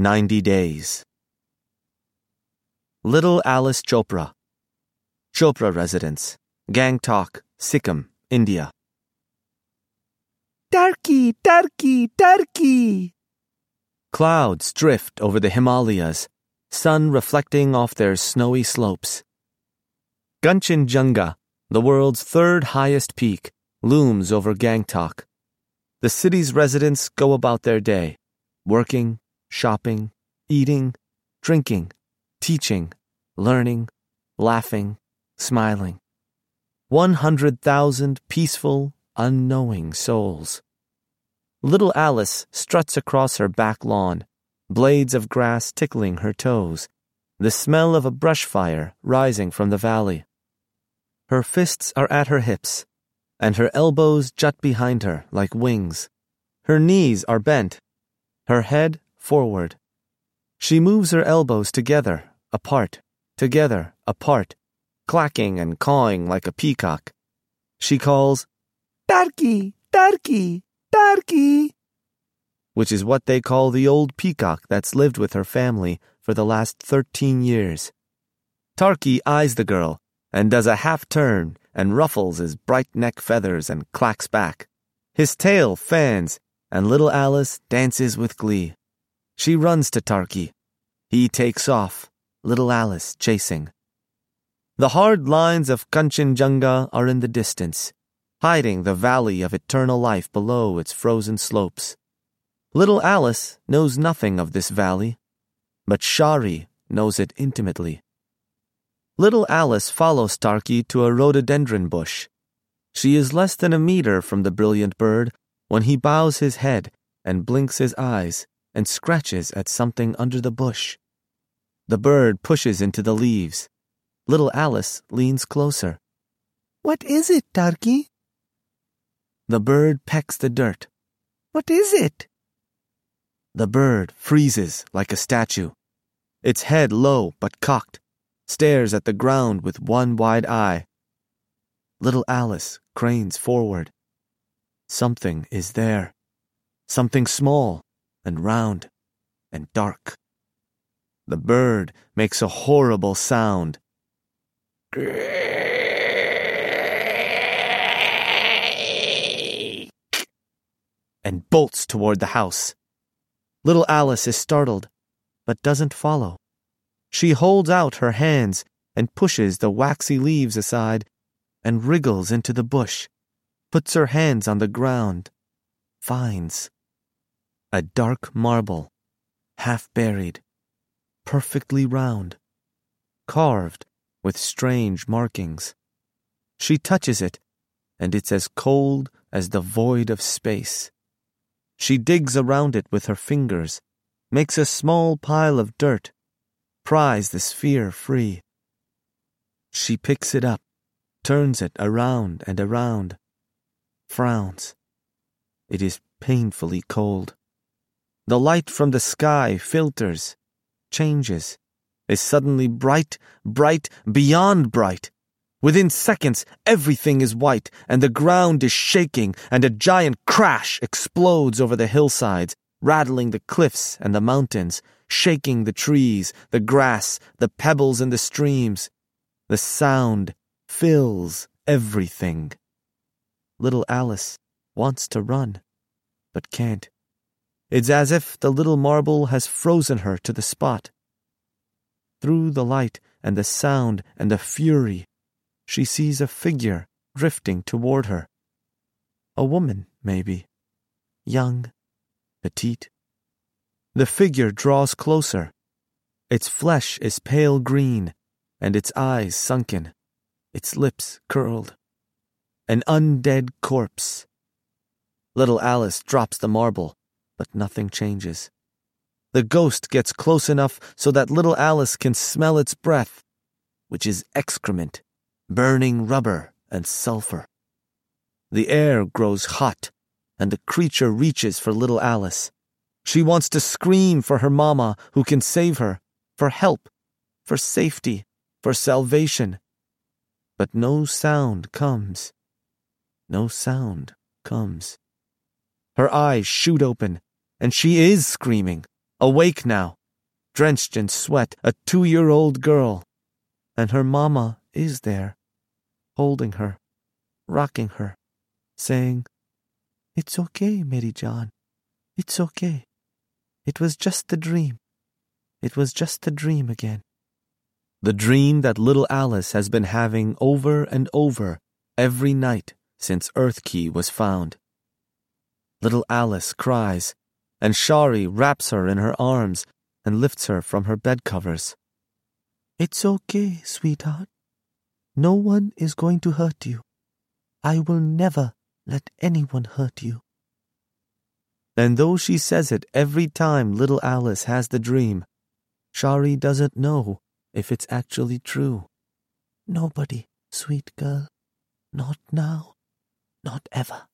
90 Days. Little Alice Chopra. Chopra Residence, Gangtok, Sikkim, India. Turkey, turkey, turkey. Clouds drift over the Himalayas, sun reflecting off their snowy slopes. Kanchenjunga, the world's third highest peak, looms over Gangtok. The city's residents go about their day, working, shopping, eating, drinking, teaching, learning, laughing, smiling. 100,000 peaceful, unknowing souls. Little Alice struts across her back lawn, blades of grass tickling her toes, the smell of a brush fire rising from the valley. Her fists are at her hips, and her elbows jut behind her like wings. Her knees are bent, her head forward. She moves her elbows together, apart, together, apart, clacking and cawing like a peacock. She calls, Turkey, turkey, turkey. which is what they call the old peacock that's lived with her family for the last 13 years. Tarky eyes the girl and does a half turn and ruffles his bright neck feathers and clacks back. His tail fans, and little Alice dances with glee. She runs to Tarky. He takes off, little Alice chasing. The hard lines of Kanchenjunga are in the distance, hiding the valley of eternal life below its frozen slopes. Little Alice knows nothing of this valley, but Shari knows it intimately. Little Alice follows Tarky to a rhododendron bush. She is less than a meter from the brilliant bird when he bows his head and blinks his eyes and scratches at something under the bush. The bird pushes into the leaves. Little Alice leans closer. What is it, turkey? The bird pecks the dirt. What is it? The bird freezes like a statue. Its head low but cocked, stares at the ground with one wide eye. Little Alice cranes forward. Something is there. Something small and round and dark. The bird makes a horrible sound. And bolts toward the house. Little Alice is startled, but doesn't follow. She holds out her hands and pushes the waxy leaves aside and wriggles into the bush, puts her hands on the ground, finds a dark marble, half buried, perfectly round, carved with strange markings. She touches it, and it's as cold as the void of space. She digs around it with her fingers, makes a small pile of dirt, pries the sphere free. She picks it up, turns it around and around, frowns. It is painfully cold. The light from the sky filters, changes, is suddenly bright, bright, beyond bright. Within seconds, everything is white, and the ground is shaking, and a giant crash explodes over the hillsides, rattling the cliffs and the mountains, shaking the trees, the grass, the pebbles and the streams. The sound fills everything. Little Alice wants to run, but can't. It's as if the little marble has frozen her to the spot. Through the light and the sound and the fury, she sees a figure drifting toward her. A woman, maybe. Young, petite. The figure draws closer. Its flesh is pale green, and its eyes sunken, its lips curled. An undead corpse. Little Alice drops the marble, but nothing changes. The ghost gets close enough so that little Alice can smell its breath, which is excrement burning rubber and sulfur. The air grows hot, and the creature reaches for little Alice. She wants to scream for her mama who can save her, for help, for safety, for salvation. But no sound comes. No sound comes. Her eyes shoot open, and she is screaming, awake now, drenched in sweat, a two year old girl. And her mamma is there, holding her, rocking her, saying, It's okay, meri jaan. It's okay. It was just a dream. It was just a dream again. The dream that little Alice has been having over and over every night since Earth Key was found. Little Alice cries, and Shari wraps her in her arms and lifts her from her bed covers. It's okay, sweetheart. No one is going to hurt you. I will never let anyone hurt you. And though she says it every time little Alice has the dream, Shari doesn't know if it's actually true. Nobody, sweet girl. Not now. Not ever.